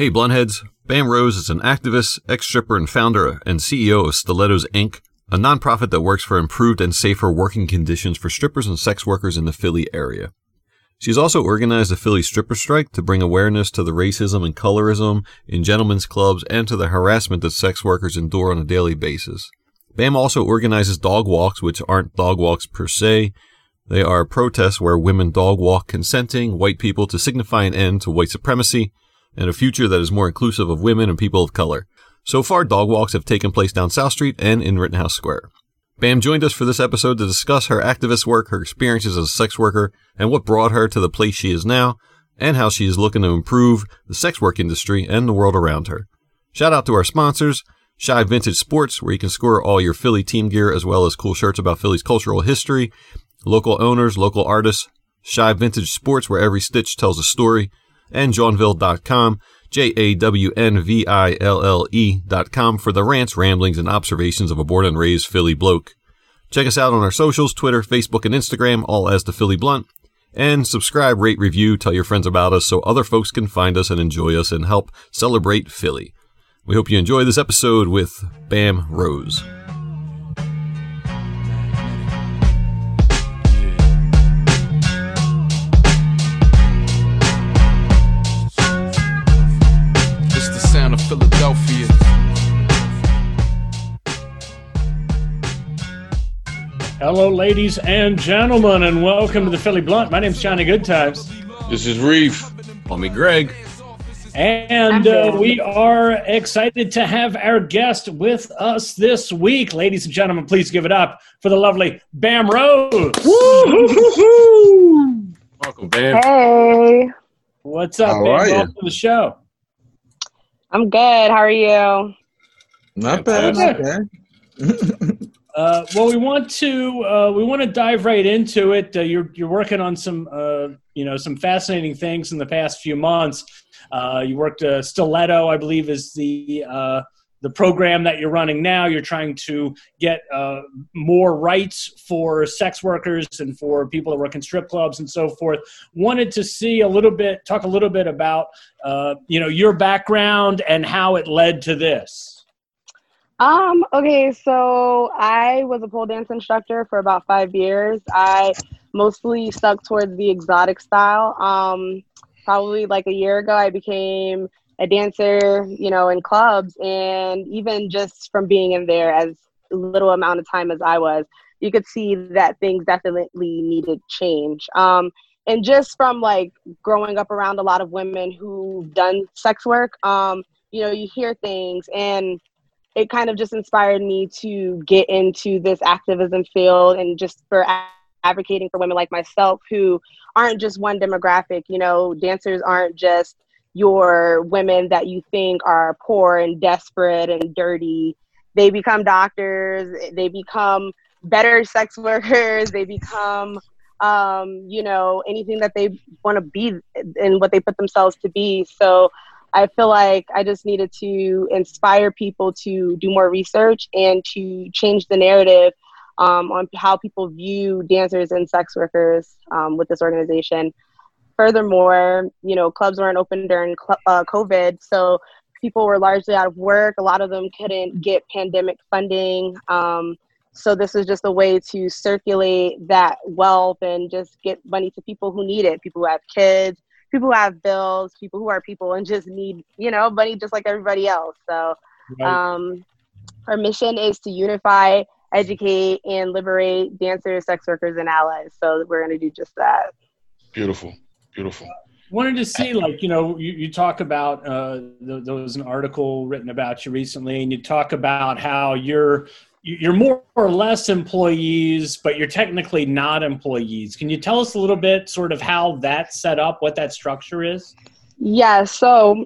Hey, Bluntheads. Bamm Rose is an activist, ex stripper, and founder and CEO of Stilettos Inc., a nonprofit that works for improved and safer working conditions for strippers and sex workers in the Philly area. She's also organized a Philly stripper strike to bring awareness to the racism and colorism in gentlemen's clubs and to the harassment that sex workers endure on a daily basis. BAMM also organizes dog walks, which aren't dog walks per se. They are protests where women dog walk consenting white people to signify an end to white supremacy and a future that is more inclusive of women and people of color. So far, dog walks have taken place down South Street and in Rittenhouse Square. Bamm joined us for this episode to discuss her activist work, her experiences as a sex worker, and what brought her to the place she is now, and how she is looking to improve the sex work industry and the world around her. Shout out to our sponsors, Shibe Vintage Sports, where you can score all your Philly team gear as well as cool shirts about Philly's cultural history, local owners, local artists, Shibe Vintage Sports, where every stitch tells a story, and Jawnville.com, J A W N V I L L E.com for the rants, ramblings, and observations of a born and raised Philly bloke. Check us out on our socials Twitter, Facebook, and Instagram, all as the Philly Blunt. And subscribe, rate, review, tell your friends about us so other folks can find us and enjoy us and help celebrate Philly. We hope you enjoy this episode with Bamm Rose. Hello, ladies and gentlemen, and welcome to the Philly Blunt. My name's Johnny Goodtimes, This is Reef. Call me Greg. and uh, we are excited to have our guest with us this week. Ladies and gentlemen, please give it up for the lovely Bamm Rose. Welcome, Bamm. Hey, What's up, How Bamm? are you? Welcome to the show. I'm good. How are you? Not bad, not bad. Uh, well, we want to uh, we want to dive right into it. Uh, you're you're working on some uh, you know some fascinating things in the past few months. Uh, you worked uh, Stiletto, I believe, is the the program that you're running now. You're trying to get more rights for sex workers and for people that work in strip clubs and so forth. Wanted to see a little bit, talk a little bit about you know your background and how it led to this. Um, okay, so I was a pole dance instructor for about five years. I mostly stuck towards the exotic style. Um, probably like a year ago, I became a dancer, you know, in clubs, and even just from being in there as little amount of time as I was, you could see that things definitely needed change. Um, and just from like growing up around a lot of women who've done sex work, um, you know, you hear things and it kind of just inspired me to get into this activism field and just for advocating for women like myself who aren't just one demographic. You know, dancers aren't just your women that you think are poor and desperate and dirty. They become doctors, they become better sex workers, they become um, you know, anything that they want to be and what they put themselves to be. So I feel like I just needed to inspire people to do more research and to change the narrative um, on how people view dancers and sex workers um, with this organization. Furthermore, you know, clubs weren't open during cl- uh, COVID, so people were largely out of work. A lot of them couldn't get pandemic funding. Um, so this is just a way to circulate that wealth and just get money to people who need it, people who have kids, people who have bills, people who are people and just need, you know, money just like everybody else. So um, our mission is to unify, educate, and liberate dancers, sex workers, and allies. So we're going to do just that. Beautiful, beautiful. wanted to see like you know you, you talk about uh, th- there was an article written about you recently and you talk about how you're you're more or less employees but you're technically not employees can you tell us a little bit sort of how that's set up what that structure is Yeah, so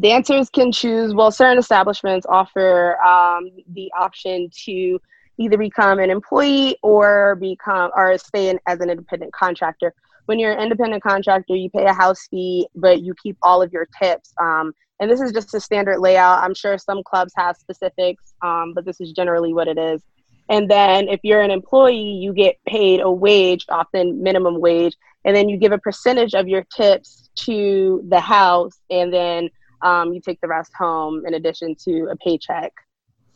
dancers can choose, well, certain establishments offer um, the option to either become an employee or become or stay in as an independent contractor. When you're an independent contractor, you pay a house fee, but you keep all of your tips. Um, and this is just a standard layout. I'm sure some clubs have specifics, um, but this is generally what it is. And then if you're an employee, you get paid a wage, often minimum wage, and then you give a percentage of your tips to the house, and then um, you take the rest home in addition to a paycheck.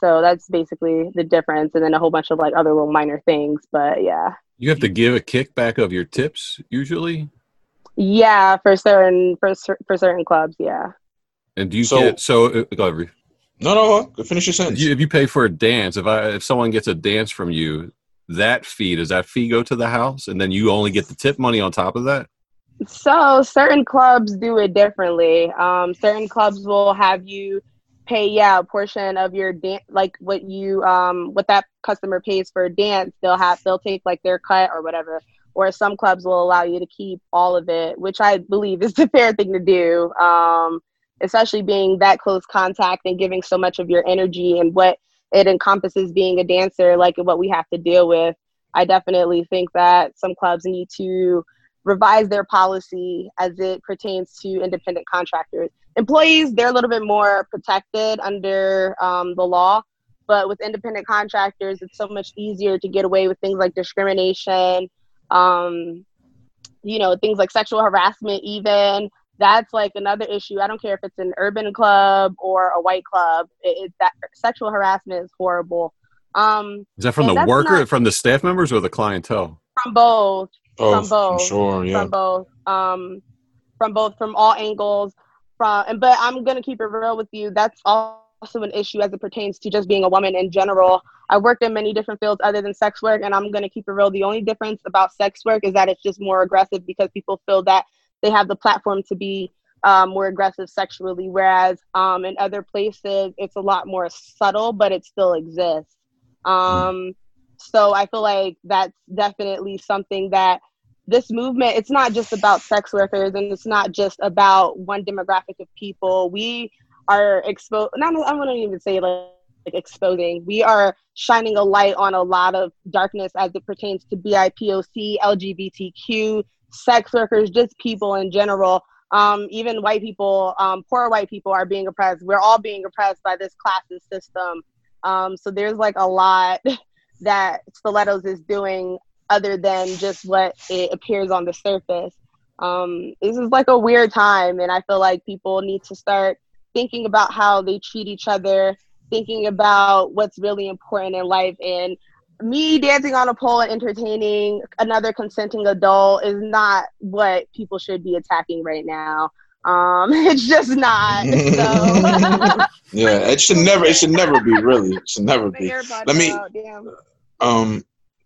So that's basically the difference, and then a whole bunch of like other little minor things. But yeah, you have to give a kickback of your tips usually. Yeah, for certain for for certain clubs, yeah. And do you so, get so? Uh, go ahead. No, no, finish your sentence. If you, if you pay for a dance, if I if someone gets a dance from you, that fee does that fee go to the house, and then you only get the tip money on top of that? So certain clubs do it differently. Um, certain clubs will have you pay yeah a portion of your dance like what you um what that customer pays for a dance they'll have they'll take like their cut or whatever or some clubs will allow you to keep all of it which i believe is the fair thing to do um especially being that close contact and giving so much of your energy and what it encompasses being a dancer like what we have to deal with i definitely think that some clubs need to revise their policy as it pertains to independent contractors. Employees, they're a little bit more protected under um, the law, but with independent contractors, it's so much easier to get away with things like discrimination, um, you know, things like sexual harassment, even. That's like another issue. I don't care if it's an urban club or a white club. It, it that sexual harassment is horrible. Um, is that from the worker, not, from the staff members, or the clientele? From both. Oh, from both. Sure, yeah. From both. Um, from both, from all angles. From and but I'm gonna keep it real with you. That's also an issue as it pertains to just being a woman in general. I worked in many different fields other than sex work, and I'm gonna keep it real. The only difference about sex work is that it's just more aggressive because people feel that they have the platform to be um, more aggressive sexually, whereas um, in other places it's a lot more subtle, but it still exists. Um, so I feel like that's definitely something that this movement it's not just about sex workers and it's not just about one demographic of people we are exposed not i wouldn't even say like, like exposing we are shining a light on a lot of darkness as it pertains to bipoc lgbtq sex workers just people in general um, even white people um, poor white people are being oppressed we're all being oppressed by this classist system um, so there's like a lot that stilettos is doing other than just what it appears on the surface. Um, this is like a weird time, and I feel like people need to start thinking about how they treat each other, thinking about what's really important in life. And me dancing on a pole and entertaining another consenting adult is not what people should be attacking right now. Um, it's just not. So. yeah, it should never. It should never be. Really, it should never be. Let me. Um,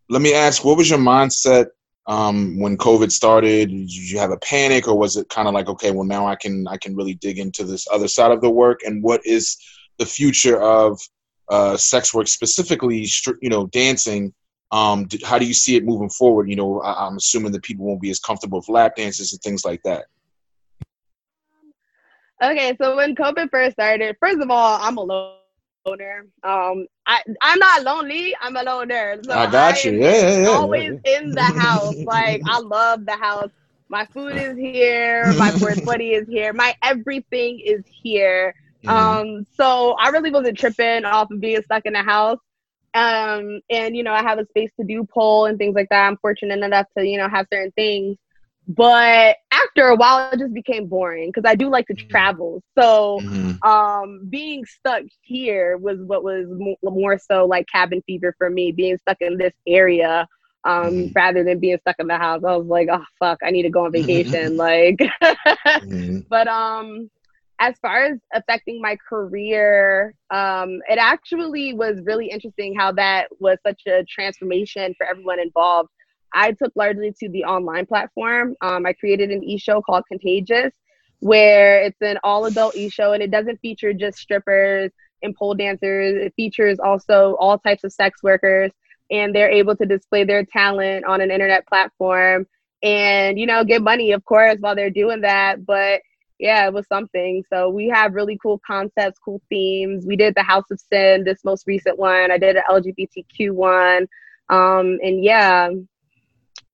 let me ask, what was your mindset um, when COVID started? Did you have a panic, or was it kind of like, okay, well now I can I can really dig into this other side of the work? And what is the future of uh, sex work, specifically, you know, dancing? Um, how do you see it moving forward? You know, I, I'm assuming that people won't be as comfortable with lap dances and things like that. Okay, so when COVID first started, first of all, I'm a loner. Um, I I'm not lonely. I'm a loner. So I got you. Yeah, yeah, yeah. Always in the house. Like I love the house. My food is here. My portfolio is here. My everything is here. Mm-hmm. Um, so I really wasn't tripping off of being stuck in the house. Um, and you know, I have a space to do pole and things like that. I'm fortunate enough to you know have certain things but after a while it just became boring because i do like to mm-hmm. travel so mm-hmm. um being stuck here was what was more so like cabin fever for me being stuck in this area um mm-hmm. rather than being stuck in the house i was like oh fuck i need to go on vacation like mm-hmm. but um as far as affecting my career um it actually was really interesting how that was such a transformation for everyone involved I took largely to the online platform. Um, I created an e-show called Contagious, where it's an all-adult e-show, and it doesn't feature just strippers and pole dancers. It features also all types of sex workers, and they're able to display their talent on an internet platform and you know get money, of course, while they're doing that. But yeah, it was something. So we have really cool concepts, cool themes. We did the House of Sin, this most recent one. I did an LGBTQ one. Um, and yeah,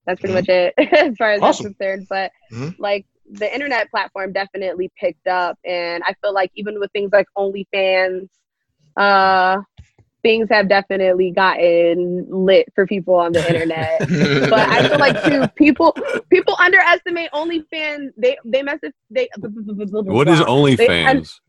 that's pretty mm-hmm. much it as far as awesome. I'm concerned. But mm-hmm. like the internet platform definitely picked up, and I feel like even with things like OnlyFans, uh, things have definitely gotten lit for people on the internet. but I feel like too people people underestimate OnlyFans. They they mess it. They what is OnlyFans?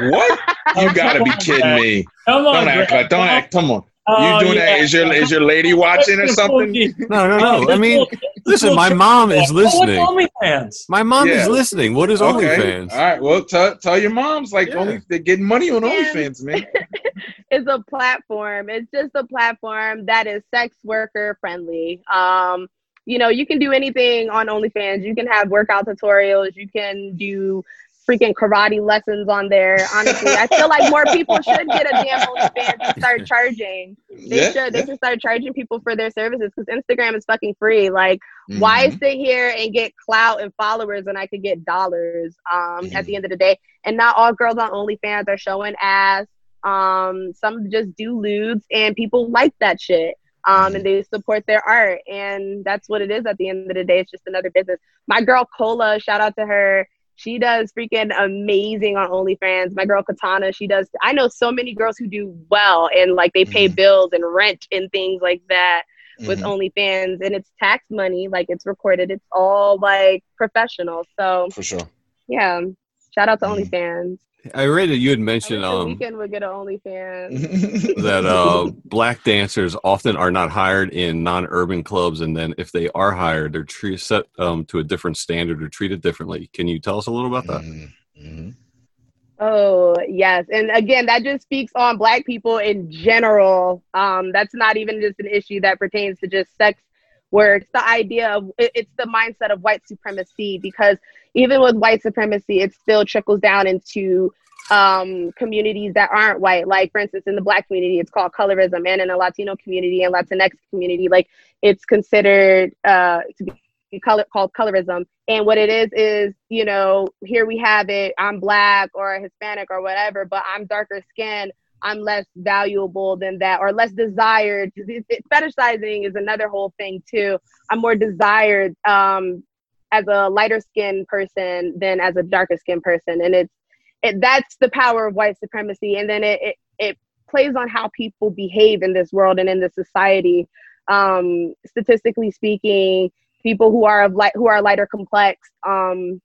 what? You gotta be kidding me! Come on, don't act like don't act. Come on. Oh, you doing yeah. that? Is your is your lady watching or something? No, no, no. I mean, listen, my mom is listening. OnlyFans? My mom yeah. is listening. What is okay. OnlyFans? All right. Well, tell tell your moms like yeah. only they're getting money on OnlyFans, man. it's a platform. It's just a platform that is sex worker friendly. Um, you know, you can do anything on OnlyFans. You can have workout tutorials. You can do freaking karate lessons on there. Honestly, I feel like more people should get a damn OnlyFans and start charging. They yeah, should. They yeah. should start charging people for their services because Instagram is fucking free. Like, mm-hmm. why sit here and get clout and followers when I could get dollars? Um, mm-hmm. at the end of the day, and not all girls on OnlyFans are showing ass. Um, some just do lewds, and people like that shit. Um, mm-hmm. and they support their art, and that's what it is. At the end of the day, it's just another business. My girl Cola, shout out to her she does freaking amazing on OnlyFans. My girl Katana, she does. I know so many girls who do well and like they pay mm-hmm. bills and rent and things like that with mm-hmm. OnlyFans, and it's tax money. Like it's recorded. It's all like professional. So for sure. Yeah. Shout out to mm-hmm. OnlyFans. I read that you had mentioned um Weeknd would get an OnlyFans that uh black dancers often are not hired in non-urban clubs, and then if they are hired, they're treated set um, to a different standard or treated differently. Can you tell us a little about that? Mm-hmm. mm-hmm. Oh yes, and again, that just speaks on black people in general. Um, that's not even just an issue that pertains to just sex work. It's the idea of it's the mindset of white supremacy because even with white supremacy, it still trickles down into um, communities that aren't white. Like, for instance, in the Black community, it's called colorism, and in the Latino community and Latinx community, like it's considered uh, to be color, called colorism. And what it is is, you know, here we have it. I'm black or Hispanic or whatever, but I'm darker skinned. I'm less valuable than that or less desired. Fetishizing is another whole thing too. I'm more desired um, as a lighter skinned person than as a darker skinned person. And it's it, that's the power of white supremacy. And then it, it, it plays on how people behave in this world and in this society. Um, statistically speaking people who are of light who are lighter complex um,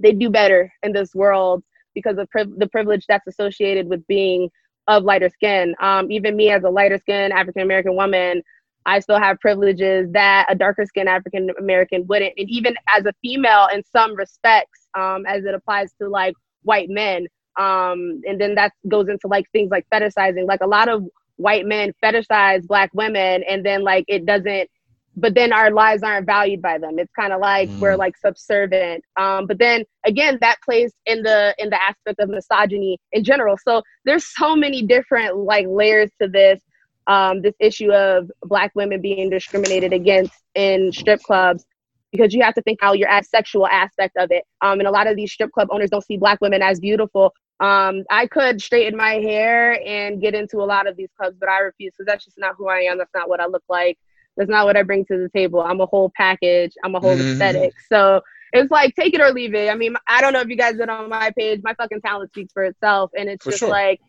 they do better in this world because of priv- the privilege that's associated with being of lighter skin. Um, even me as a lighter skin african american woman I still have privileges that a darker skinned African American wouldn't. And even as a female, in some respects, um, as it applies to like white men. Um, and then that goes into like things like fetishizing. Like a lot of white men fetishize black women, and then like it doesn't. But then our lives aren't valued by them. It's kind of like mm. we're like subservient. Um, but then again, that plays in the in the aspect of misogyny in general. So there's so many different like layers to this um, this issue of black women being discriminated against in strip clubs because you have to think how your sexual aspect of it. Um, and a lot of these strip club owners don't see black women as beautiful. Um, I could straighten my hair and get into a lot of these clubs, but I refuse because that's just not who I am. That's not what I look like. That's not what I bring to the table. I'm a whole package. I'm a whole mm-hmm. aesthetic. So it's like take it or leave it. I mean, I don't know if you guys did on my page. My fucking talent speaks for itself, and it's for just sure. like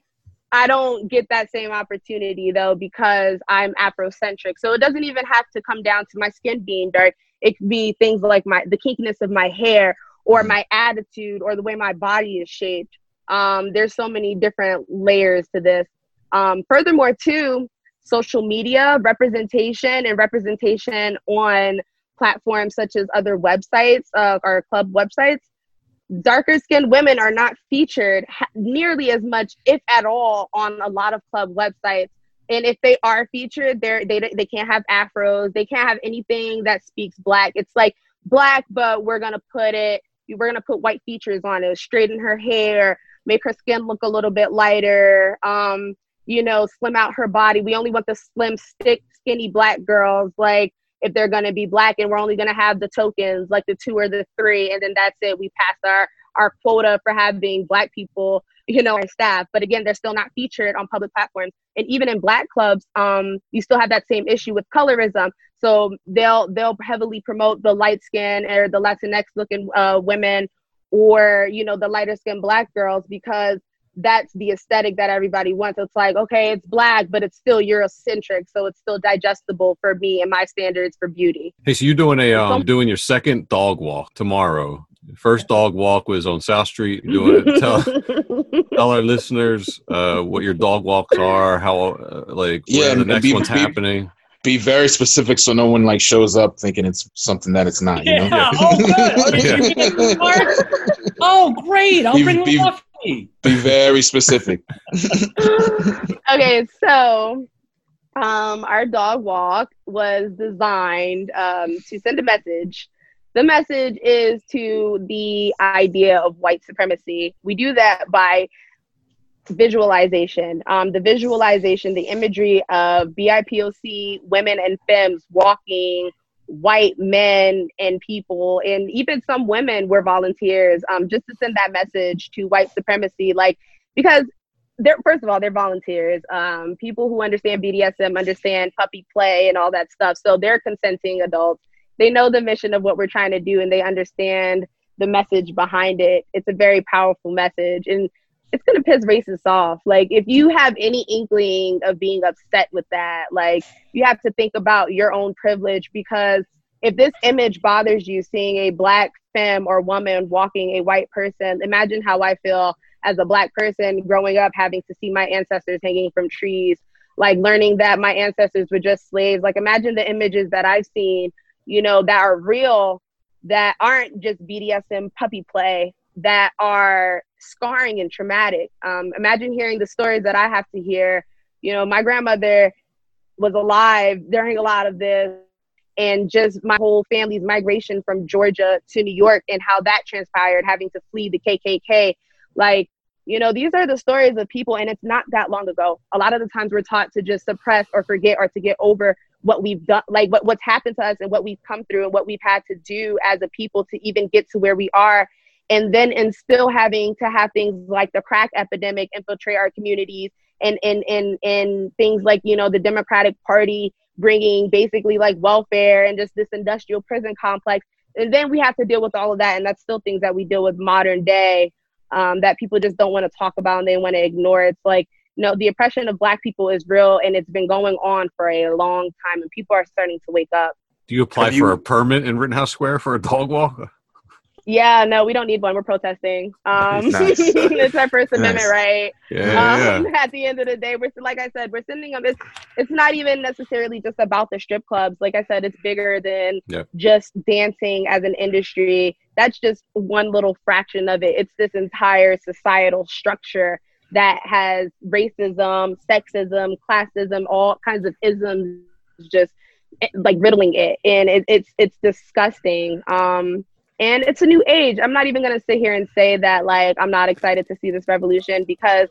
I don't get that same opportunity though because I'm Afrocentric. So it doesn't even have to come down to my skin being dark. It could be things like my the kinkiness of my hair or mm-hmm. my attitude or the way my body is shaped. Um, there's so many different layers to this. Um, furthermore, too, social media representation and representation on platforms such as other websites uh, or club websites darker skinned women are not featured nearly as much, if at all, on a lot of club websites. And if they are featured, they're, they they can't have afros. They can't have anything that speaks black. It's like black, but we're gonna put it. We're gonna put white features on it. Straighten her hair, make her skin look a little bit lighter. Um, you know, slim out her body. We only want the slim, stick, skinny black girls. Like if they're going to be black and we're only going to have the tokens like the two or the three and then that's it. We passed our our quota for having black people you know our staff. But again they're still not featured on public platforms. And even in black clubs um you still have that same issue with colorism. So they'll they'll heavily promote the light skin or the latinx looking uh, women or you know the lighter skinned black girls because that's the aesthetic that everybody wants. It's like, okay, it's black, but it's still Eurocentric, so it's still digestible for me and my standards for beauty. Hey, so you're doing a um doing your second dog walk tomorrow. First dog walk was on South Street. Doing it. Tell, tell our listeners uh, what your dog walks are, how uh, like yeah, the next be, one's be, happening. Be very specific so no one like shows up thinking it's something that it's not. You know? Yeah. Oh, good. Oh, oh great! I'll be, bring be, be very specific. okay, so um, our dog walk was designed um, to send a message. The message is to the idea of white supremacy. We do that by visualization. Um, the visualization, the imagery of BIPOC women and femmes walking white men and people and even some women were volunteers um, just to send that message to white supremacy like because they're first of all they're volunteers um, people who understand bdsm understand puppy play and all that stuff so they're consenting adults. They know the mission of what we're trying to do and they understand the message behind it. It's a very powerful message and it's gonna piss racists off. Like if you have any inkling of being upset with that, like you have to think about your own privilege because if this image bothers you, seeing a black femme or woman walking a white person, imagine how I feel as a black person growing up having to see my ancestors hanging from trees, like learning that my ancestors were just slaves. Like imagine the images that I've seen, you know, that are real, that aren't just BDSM puppy play, that are scarring and traumatic. Um, imagine hearing the stories that I have to hear. You know, my grandmother was alive during a lot of this, and just my whole family's migration from Georgia to New York and how that transpired, having to flee the KKK. Like, you know, these are the stories of people, and it's not that long ago. A lot of the times we're taught to just suppress or forget or to get over what we've done, like what, what's happened to us and what we've come through and what we've had to do as a people to even get to where we are and then and still having to have things like the crack epidemic infiltrate our communities and and and and things like you know the democratic party bringing basically like welfare and just this industrial prison complex. And then we have to deal with all of that and that's still things that we deal with modern day um, that people just don't want to talk about and they want to ignore. It's like you know the oppression of black people is real and it's been going on for a long time and people are starting to wake up. Do you apply for a permit in Rittenhouse Square for a dog walk? Yeah, no, we don't need one. We're protesting. Um, it's our First Amendment nice. right. Yeah, um, yeah, At the end of the day, we're like I said, we're sending them. It's it's not even necessarily just about the strip clubs. Like I said, it's bigger than yep. just dancing as an industry. That's just one little fraction of it. It's this entire societal structure that has racism, sexism, classism, all kinds of isms, just eh, like riddling it, and it, it's it's disgusting. Um, and it's a new age. I'm not even going to sit here and say that like I'm not excited to see this revolution because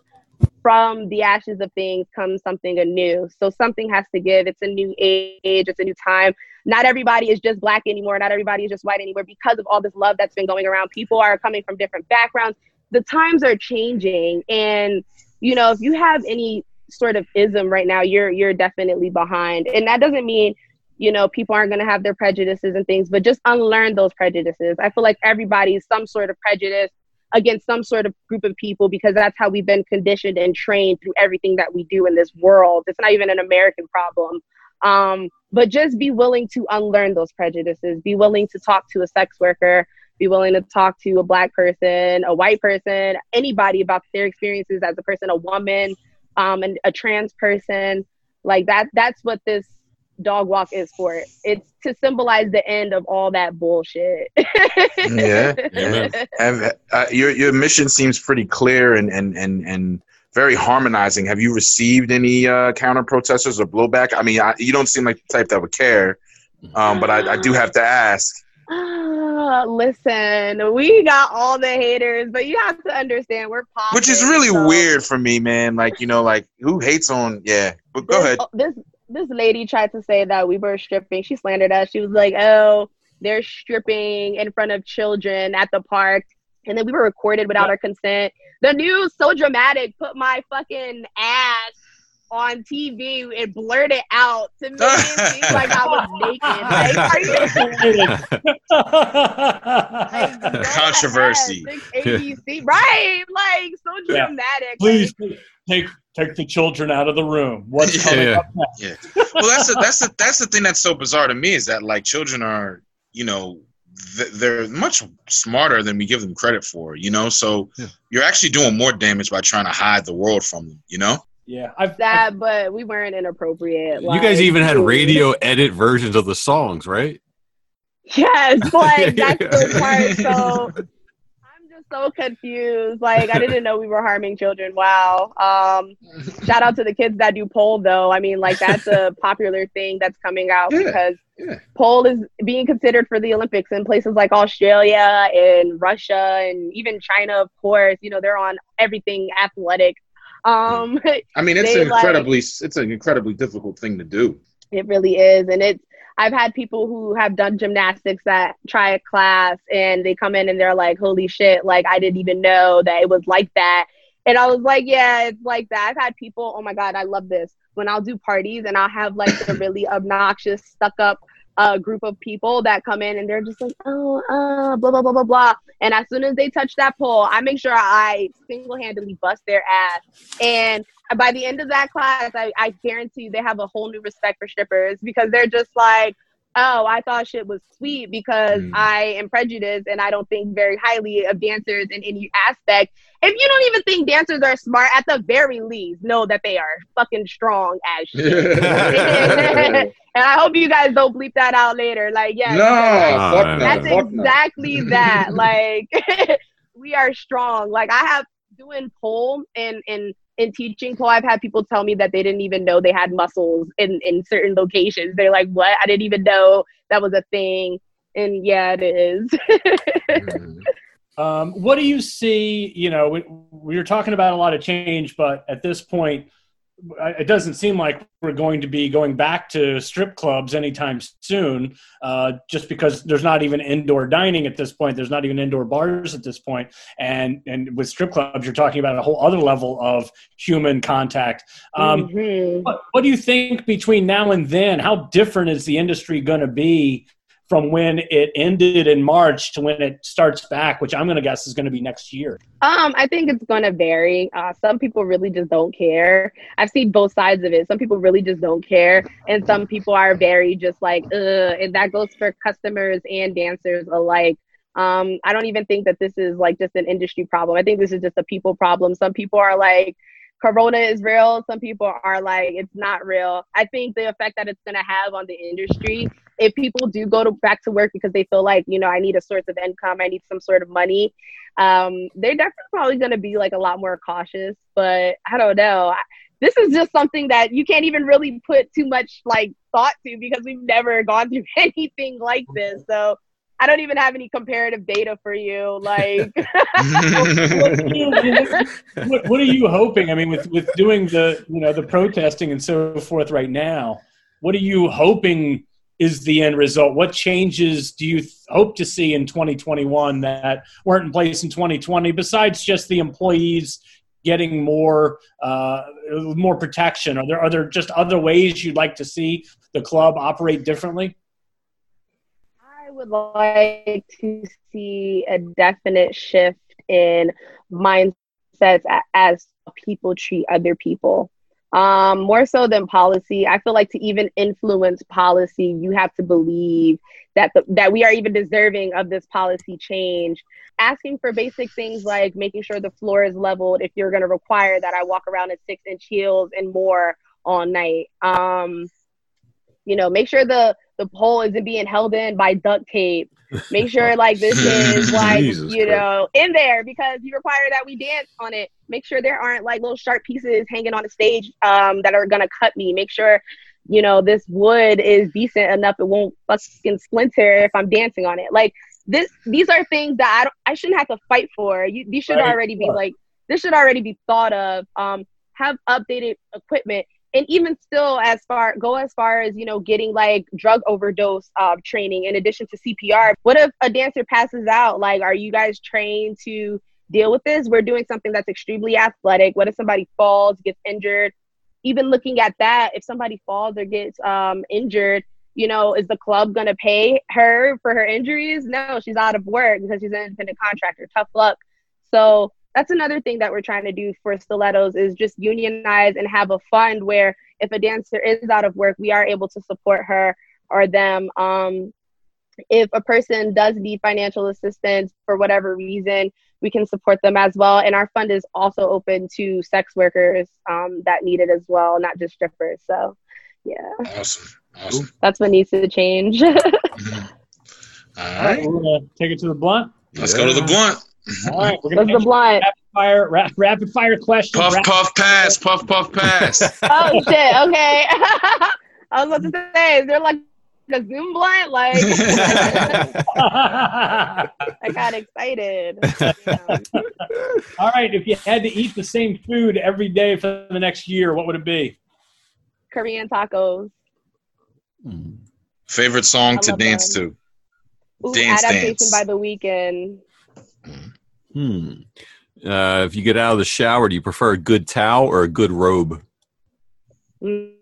from the ashes of things comes something anew. So something has to give. It's a new age, it's a new time. Not everybody is just black anymore, not everybody is just white anymore because of all this love that's been going around. People are coming from different backgrounds. The times are changing and you know, if you have any sort of ism right now, you're you're definitely behind. And that doesn't mean you know, people aren't going to have their prejudices and things, but just unlearn those prejudices. I feel like everybody's some sort of prejudice against some sort of group of people because that's how we've been conditioned and trained through everything that we do in this world. It's not even an American problem. Um, but just be willing to unlearn those prejudices, be willing to talk to a sex worker, be willing to talk to a black person, a white person, anybody about their experiences as a person, a woman, um, and a trans person. Like that, that's what this dog walk is for it. It's to symbolize the end of all that bullshit. yeah, yeah. And, uh, your your mission seems pretty clear and and and and very harmonizing. Have you received any uh, counter protesters or blowback? I mean, I, you don't seem like the type that would care, um, but I, I do have to ask. Uh, listen, we got all the haters, but you have to understand we're popping. Which is really so. weird for me, man. Like you know, like who hates on? Yeah, but go this, ahead. This this lady tried to say that we were stripping. She slandered us. She was like, "Oh, they're stripping in front of children at the park." And then we were recorded without our consent. The news so dramatic put my fucking ass on TV and blurt it out to make it seem like I was naked. Like, are you like, controversy? ABC, right? Like so dramatic. Please like, take take the children out of the room. What's coming yeah. up next? Yeah. Well, that's the, that's the that's the thing that's so bizarre to me is that like children are you know they're much smarter than we give them credit for, you know. So yeah. you're actually doing more damage by trying to hide the world from them, you know. Yeah, I've, that, I've, but we weren't inappropriate. Like, you guys even had radio edit versions of the songs, right? Yes, like that's the part. So I'm just so confused. Like I didn't know we were harming children. Wow. Um, shout out to the kids that do pole though. I mean, like that's a popular thing that's coming out yeah. because yeah. pole is being considered for the Olympics in places like Australia and Russia and even China, of course. You know, they're on everything athletic. Um, I mean, it's incredibly, like, it's an incredibly difficult thing to do. It really is, and it's. I've had people who have done gymnastics that try a class and they come in and they're like, "Holy shit! Like I didn't even know that it was like that." And I was like, "Yeah, it's like that." I've had people. Oh my god, I love this when I'll do parties and I'll have like the really obnoxious, stuck up uh, group of people that come in and they're just like, oh, uh, blah, blah, blah, blah, blah. And as soon as they touch that pole, I make sure I single handedly bust their ass. And by the end of that class, I, I guarantee they have a whole new respect for strippers because they're just like, oh, I thought shit was sweet because mm. I am prejudiced and I don't think very highly of dancers in any aspect. If you don't even think dancers are smart, at the very least, know that they are fucking strong as shit. and I hope you guys don't bleep that out later. Like, yeah, no, that's exactly that. Like, we are strong. Like, I have doing pole and and in teaching pole, I've had people tell me that they didn't even know they had muscles in, in certain locations. They're like, what? I didn't even know that was a thing. And yeah, it is. mm-hmm. um, what do you see? You know, we, we were talking about a lot of change, but at this point, it doesn't seem like we're going to be going back to strip clubs anytime soon, uh, just because there's not even indoor dining at this point. There's not even indoor bars at this point, and and with strip clubs, you're talking about a whole other level of human contact. Um, mm-hmm. what, what do you think between now and then? How different is the industry going to be from when it ended in March to when it starts back, which I'm going to guess is going to be next year? Um, I think it's going to vary. Uh, some people really just don't care. I've seen both sides of it. Some people really just don't care, and some people are very just like, ugh. And that goes for customers and dancers alike. Um, I don't even think that this is like just an industry problem. I think this is just a people problem. Some people are like, corona is real some people are like it's not real i think the effect that it's going to have on the industry if people do go to back to work because they feel like you know i need a source of income i need some sort of money um, they're definitely probably going to be like a lot more cautious but i don't know this is just something that you can't even really put too much like thought to because we've never gone through anything like this so I don't even have any comparative data for you. Like, what, what, are you hoping? I mean, with with doing the you know the protesting and so forth right now, what are you hoping is the end result? What changes do you th- hope to see in 2021 that weren't in place in 2020? Besides just the employees getting more uh, more protection, are there are there just other ways you'd like to see the club operate differently? I would like to see a definite shift in mindsets as people treat other people. Um, more so than policy, I feel like to even influence policy, you have to believe that the, that we are even deserving of this policy change. Asking for basic things like making sure the floor is leveled. If you're going to require that I walk around in six inch heels and more all night. Um, you know, make sure the the pole isn't being held in by duct tape. Make sure like this is like Jesus you know in there because you require that we dance on it. Make sure there aren't like little sharp pieces hanging on the stage um, that are gonna cut me. Make sure you know this wood is decent enough it won't fucking splinter if I'm dancing on it. Like this, these are things that I don't, I shouldn't have to fight for. You, these should right. already be like this should already be thought of. Um, have updated equipment and even still as far go as far as you know getting like drug overdose uh, training in addition to cpr what if a dancer passes out like are you guys trained to deal with this we're doing something that's extremely athletic what if somebody falls gets injured even looking at that, if somebody falls or gets um, injured, you know, is the club going to pay her for her injuries? No, she's out of work because she's an independent contractor. Tough luck. So that's another thing that we're trying to do for stilettos is just unionize and have a fund where if a dancer is out of work, we are able to support her or them. Um, if a person does need financial assistance for whatever reason, we can support them as well. And our fund is also open to sex workers um, that need it as well, not just strippers. So, yeah. Awesome. Awesome. That's what needs to change. Mhm. All All right, right. we're gonna take it to the blunt. Let's go to the blunt. All right, we're That's gonna the blunt. rapid fire, ra- rapid fire questions. Puff, Rapid- puff, pass. Puff, puff, pass. Oh shit! Okay. I was about to say, they're like a Zoom blunt? Like, I got excited. All right, if you had to eat the same food every day for the next year, what would it be? Korean tacos. Favorite song I to dance them. to? Ooh, Dance, adaptation dance. by the Weeknd. Hmm. Uh, if you get out of the shower, do you prefer a good towel or a good robe? Mm.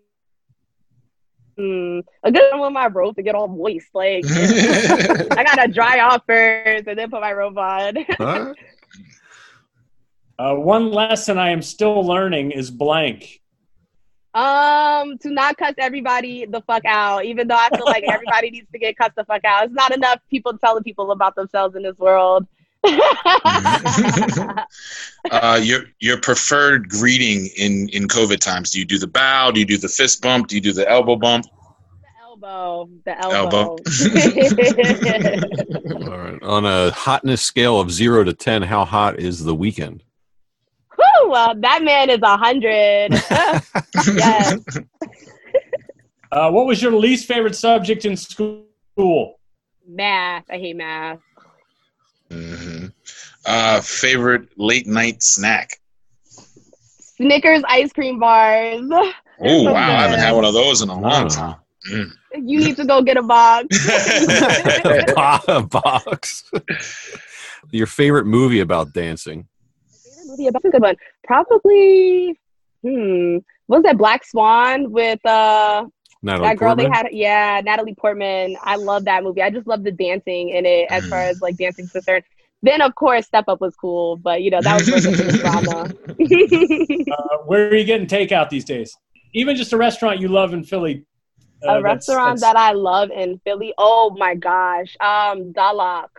Mm. A good one with my robe to get all moist. Like I gotta dry off first and then put my robe on. Huh? Uh, one lesson I am still learning is blank. Um, to not cuss everybody the fuck out, even though I feel like everybody needs to get cussed the fuck out. It's not enough people telling people about themselves in this world. uh, your your preferred greeting in in COVID times? Do you do the bow? Do you do the fist bump? Do you do the elbow bump? The elbow. The Elbow. elbow. All right. On a hotness scale of zero to ten, how hot is the Weeknd? Whew, well, that man is a hundred. yes. Uh, what was your least favorite subject in school? Math. I hate math. Hmm Uh, favorite late night snack? Snickers ice cream bars. Oh so wow, I haven't had one of those in a long time. Mm. You need to go get a box. a box. Your favorite movie about dancing? movie about a good one. Probably hmm. What was that Black Swan with uh Natalie that girl Portman? they had yeah, Natalie Portman. I love that movie. I just love the dancing in it as far as like dancing's concerned. Then of course Step Up was cool, but you know, that was worth it for the drama. Uh, where are you getting takeout these days? Even just a restaurant you love in Philly. uh, a restaurant that's- that I love in Philly. Oh my gosh. Um Dahlak.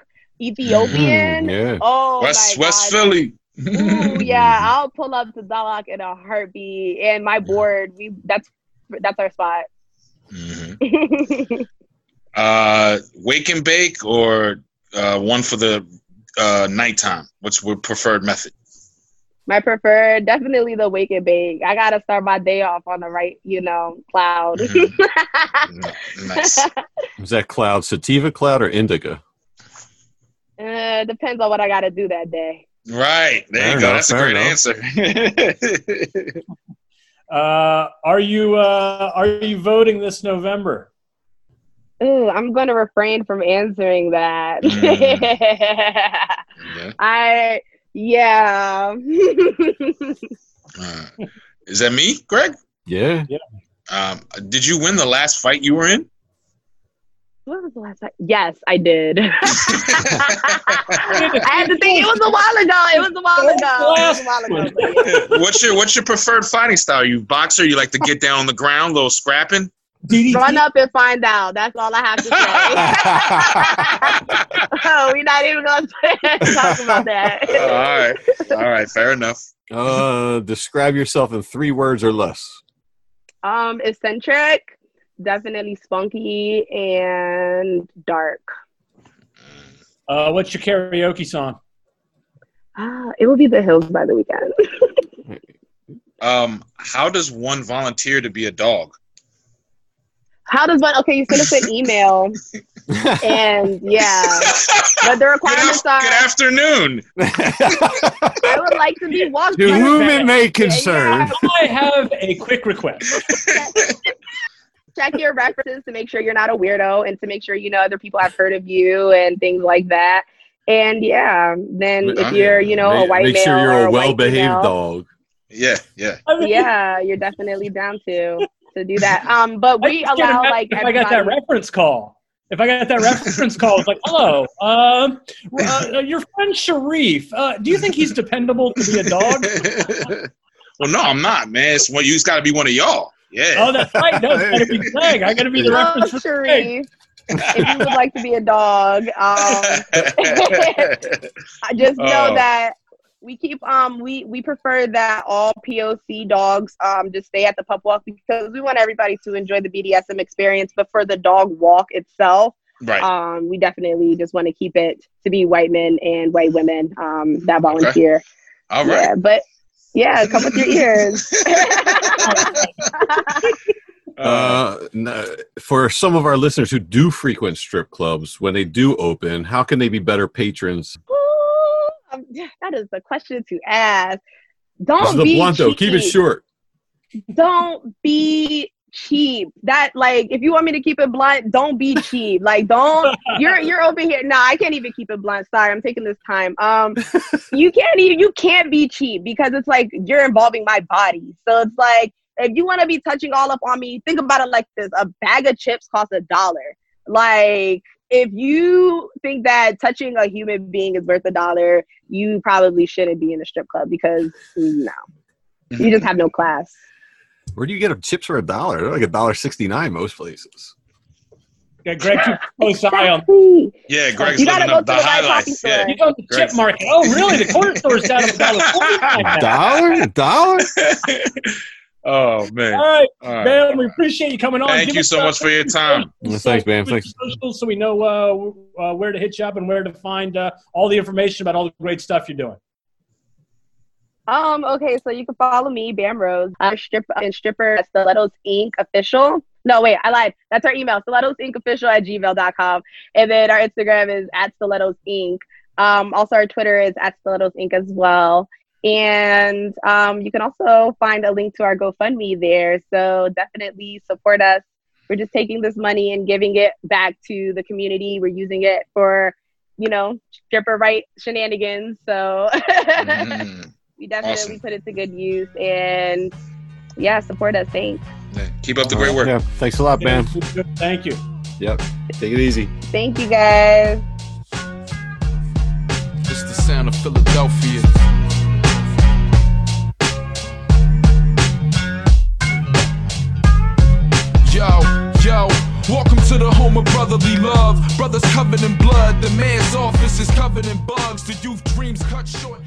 Ethiopian. Mm, yeah. Oh West my West God. Philly. Ooh, yeah, I'll pull up to Dahlak in a heartbeat. And my board, we that's that's our spot. Mhm. Uh, wake and bake or uh, one for the uh, nighttime? What's your preferred method? my preferred, definitely the wake and bake. I gotta start my day off on the right, you know, cloud. Mhm. nice. Is that cloud sativa cloud or indica? uh, depends on what I gotta do that day. Right. There Fair you go. enough, That's a great enough. answer. Uh, are you uh, are you voting this November? Ooh, I'm gonna refrain from answering that. Mm. yeah. I yeah. Uh, is that me, Greg? Yeah. Um, did you win the last fight you were in? What was the last time? Yes, I did. I had to think. It was a while ago. It was a while ago. It was a while ago. what's your What's your preferred fighting style? You boxer? You like to get down on the ground, little scrapping? DDT? Run up and find out. That's all I have to say. oh, we're not even gonna talk about that. right, all right, fair enough. Uh, describe yourself in three words or less. Um, eccentric, definitely spunky and dark. Uh, what's your karaoke song? Ah, it will be the hills by the Weeknd. Um, how does one volunteer to be a dog? How does one? Okay, you send us an email, and yeah, but the Good, requirements af- are. good afternoon. I would like to be walked. to whom it may concern. I have a quick request. Check your references to make sure you're not a weirdo and to make sure you know other people have heard of you and things like that. And yeah, then if you're, you know, a make, white make male sure you're or a well-behaved female- dog. Yeah, yeah. Yeah, you're definitely down to to do that. Um, but we allow like if I got that reference call. If I got that reference call, it's like, hello, um, uh, your friend Sharif. Uh, do you think he's dependable to be a dog? well, no, I'm not, man. It's one. You just got to be one of y'all. Yeah. Oh, that's right. No, it's got to be Greg. I got to be the reference for Sharif. if you would like to be a dog, um, I just know oh. that we keep um we we prefer that all POC dogs um just stay at the pup walk because we want everybody to enjoy the BDSM experience. But for the dog walk itself, right. um we definitely just want to keep it to be white men and white women um that volunteer. Okay. All right. Yeah, but yeah, come with your ears. uh, for some of our listeners who do frequent strip clubs, when they do open, how can they be better patrons? um, that is the question to ask. Don't the be blunt though. Keep it short. Don't be cheap. That like if you want me to keep it blunt, don't be cheap. Like don't you're you're over here. Nah, I can't even keep it blunt. Sorry, I'm taking this time. Um you can't even you can't be cheap because it's like you're involving my body. So it's like if you want to be touching all up on me, think about it like this. A bag of chips costs a dollar. Like if you think that touching a human being is worth a dollar, you probably shouldn't be in a strip club because no, you just have no class. Where do you get chips for a dollar? They're like a dollar sixty nine most places. Yeah, Greg keep close eye on. Yeah, Greg's you gotta go to the, the highlights. Yeah. You go to the chip market. Oh, really? The corner store's down a dollar forty-nine. Dollar? A dollar? Oh man! All right, All right. man. We appreciate you coming on. Thank Give you so much for your time. well, thanks, man. Thanks. So we know uh, uh, where to hit you up and where to find uh, all the information about all the great stuff you're doing. Um. Okay, so you can follow me, Bamm Rose. I'm stripper and stripper at Stilettos Inc. official. No, wait, I lied. That's our email, Stilettos Inc. official at gmail.com. And then our Instagram is at Stilettos Inc. Um, also, our Twitter is at Stilettos Inc. as well. And um, you can also find a link to our GoFundMe there. So definitely support us. We're just taking this money and giving it back to the community. We're using it for, you know, stripper right shenanigans. So mm-hmm. We definitely awesome. put it to good use. And yeah, support us. Thanks. Yeah, keep up the great work. Yeah, thanks a lot, man. Thank you. Yep. Take it easy. Thank you, guys. It's the sound of Philadelphia. Yo, yo. Welcome to the home of brotherly love. Brothers covered in blood. The man's office is covered in bugs. The youth dreams cut short.